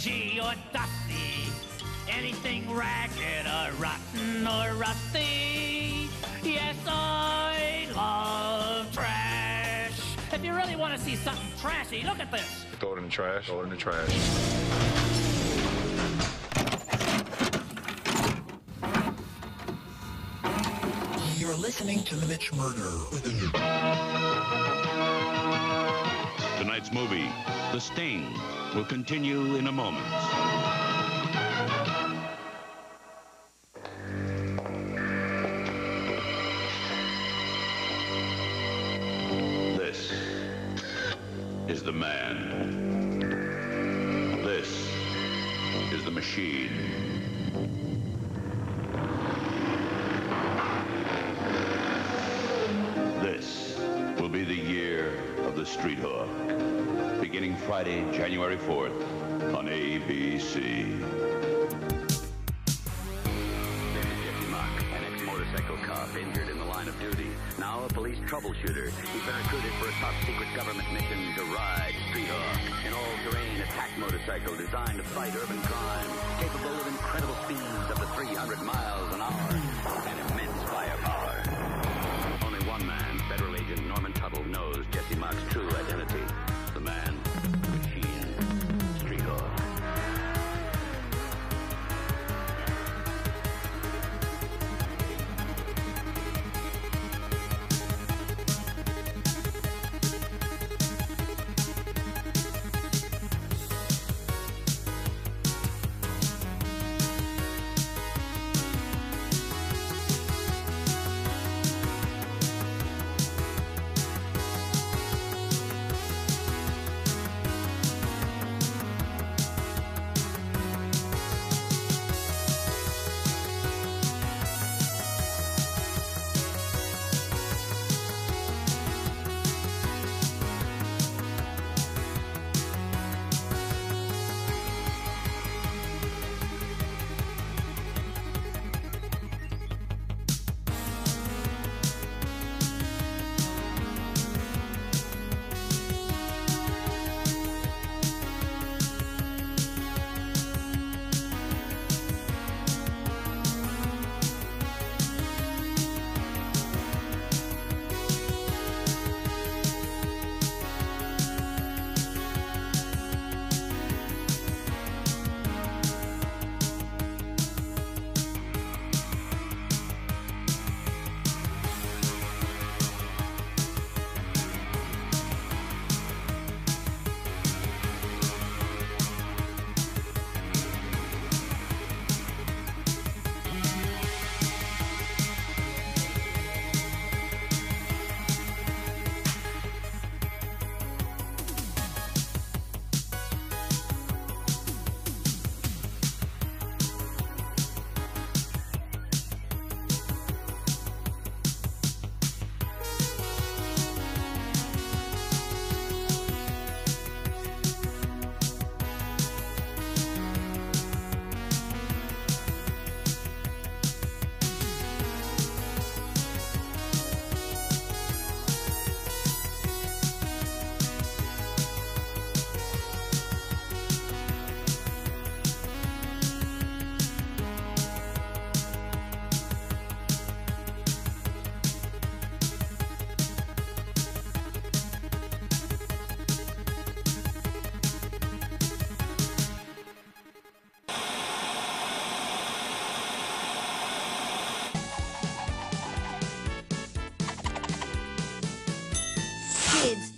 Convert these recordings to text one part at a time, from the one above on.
dingy or dusty, anything ragged or rotten or rusty. Yes, I love trash. If you really want to see something trashy, look at this. Throw it in the trash. Throw it in the trash. You're listening to the Mitch Murder with a new Tonight's movie, The Sting, will continue in a moment. This is the man. This is the machine. This will be the year of the street hawk. Beginning Friday, January 4th on ABC. An ex-motorcycle cop injured in the line of duty. Now a police troubleshooter. He's been recruited for a top secret government mission to ride Street Hawk, an all-terrain attack motorcycle designed to fight urban crime, capable of incredible speeds up to 300 miles an hour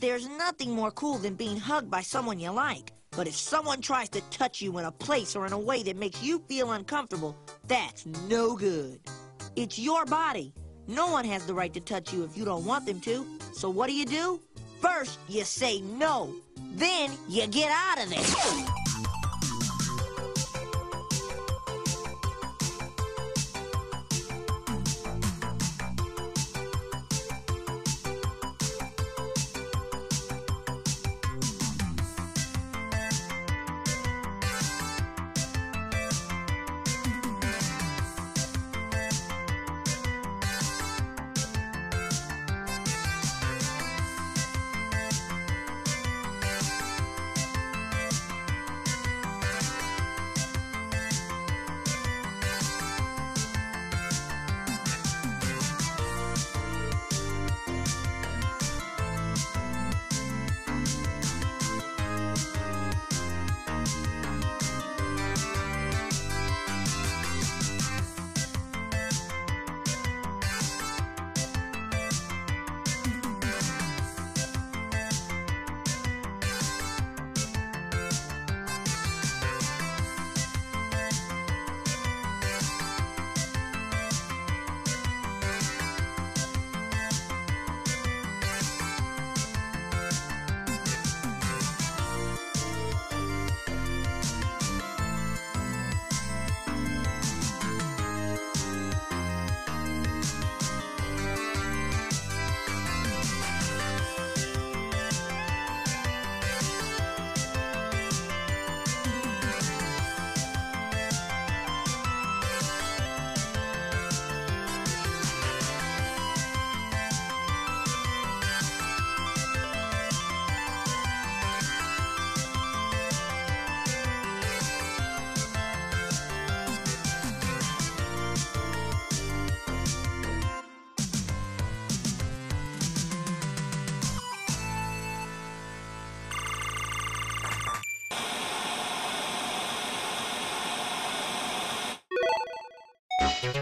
there's nothing more cool than being hugged by someone you like. But if someone tries to touch you in a place or in a way that makes you feel uncomfortable, that's no good. It's your body. No one has the right to touch you if you don't want them to. So what do you do? First, you say no. Then, you get out of there.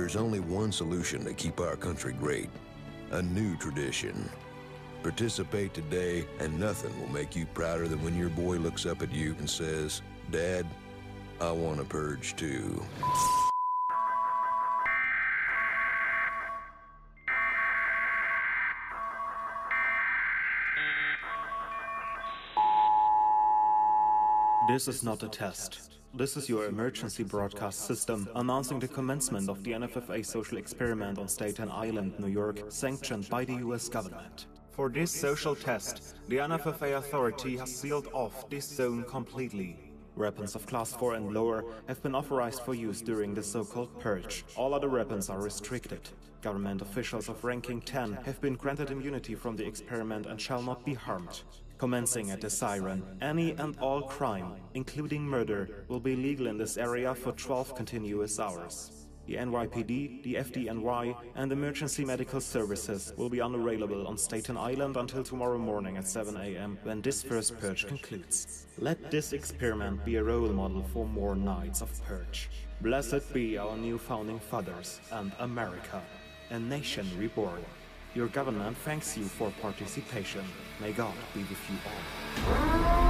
There's only one solution to keep our country great a new tradition. Participate today, and nothing will make you prouder than when your boy looks up at you and says, Dad, I want to purge too. This is not a test. This is your emergency broadcast system announcing the commencement of the NFFA social experiment on Staten Island, New York, sanctioned by the US government. For this social test, the NFFA authority has sealed off this zone completely. Weapons of class 4 and lower have been authorized for use during the so-called purge. All other weapons are restricted. Government officials of ranking 10 have been granted immunity from the experiment and shall not be harmed. Commencing at the siren, any and all crime, including murder, will be legal in this area for 12 continuous hours. The NYPD, the FDNY, and emergency medical services will be unavailable on Staten Island until tomorrow morning at 7 a.m. when this first purge concludes. Let this experiment be a role model for more nights of purge. Blessed be our new founding fathers and America, a nation reborn. Your government thanks you for participation. May God be with you all.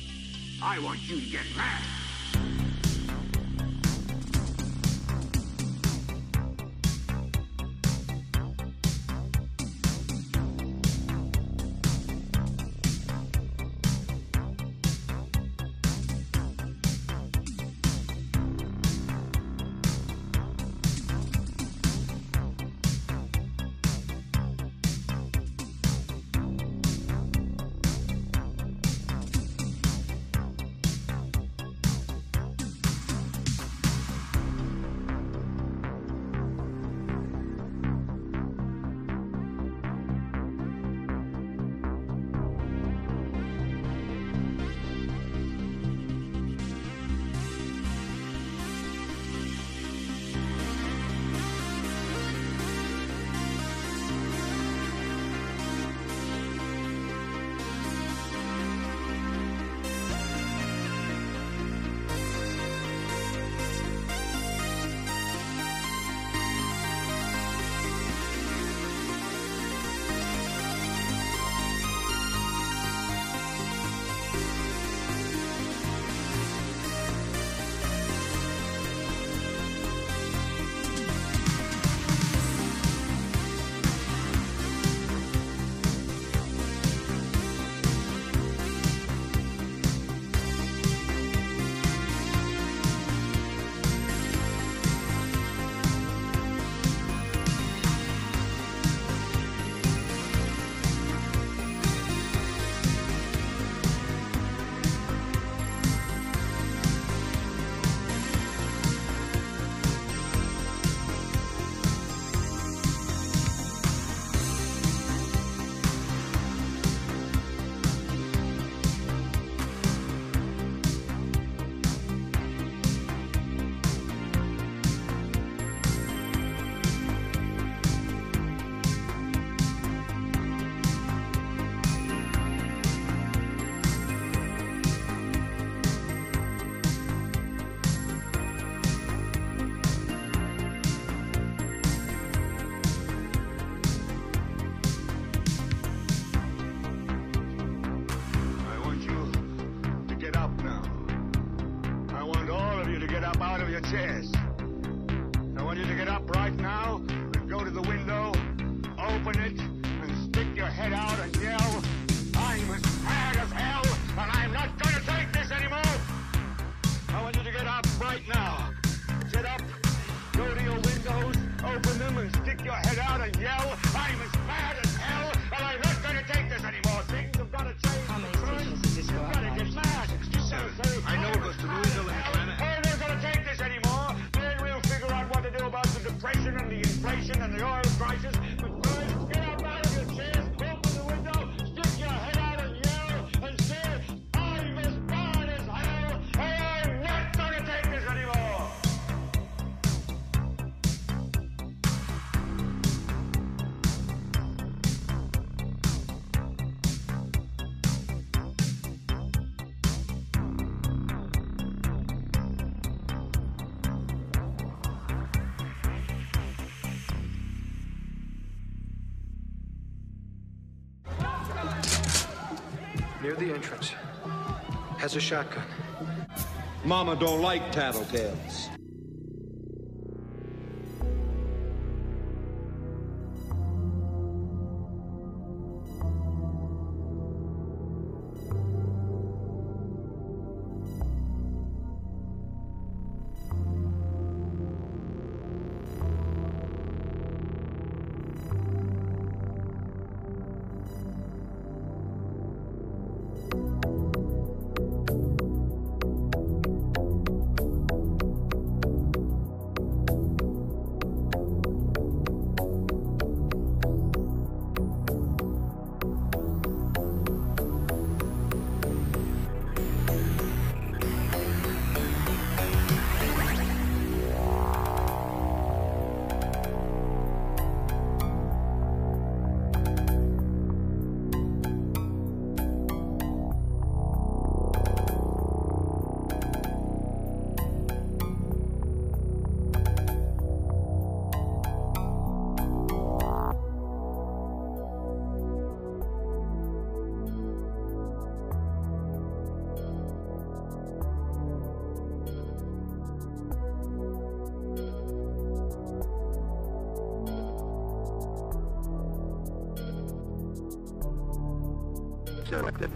I want you to get mad. And the Near the entrance. Has a shotgun. Mama don't like tattletales. Selected.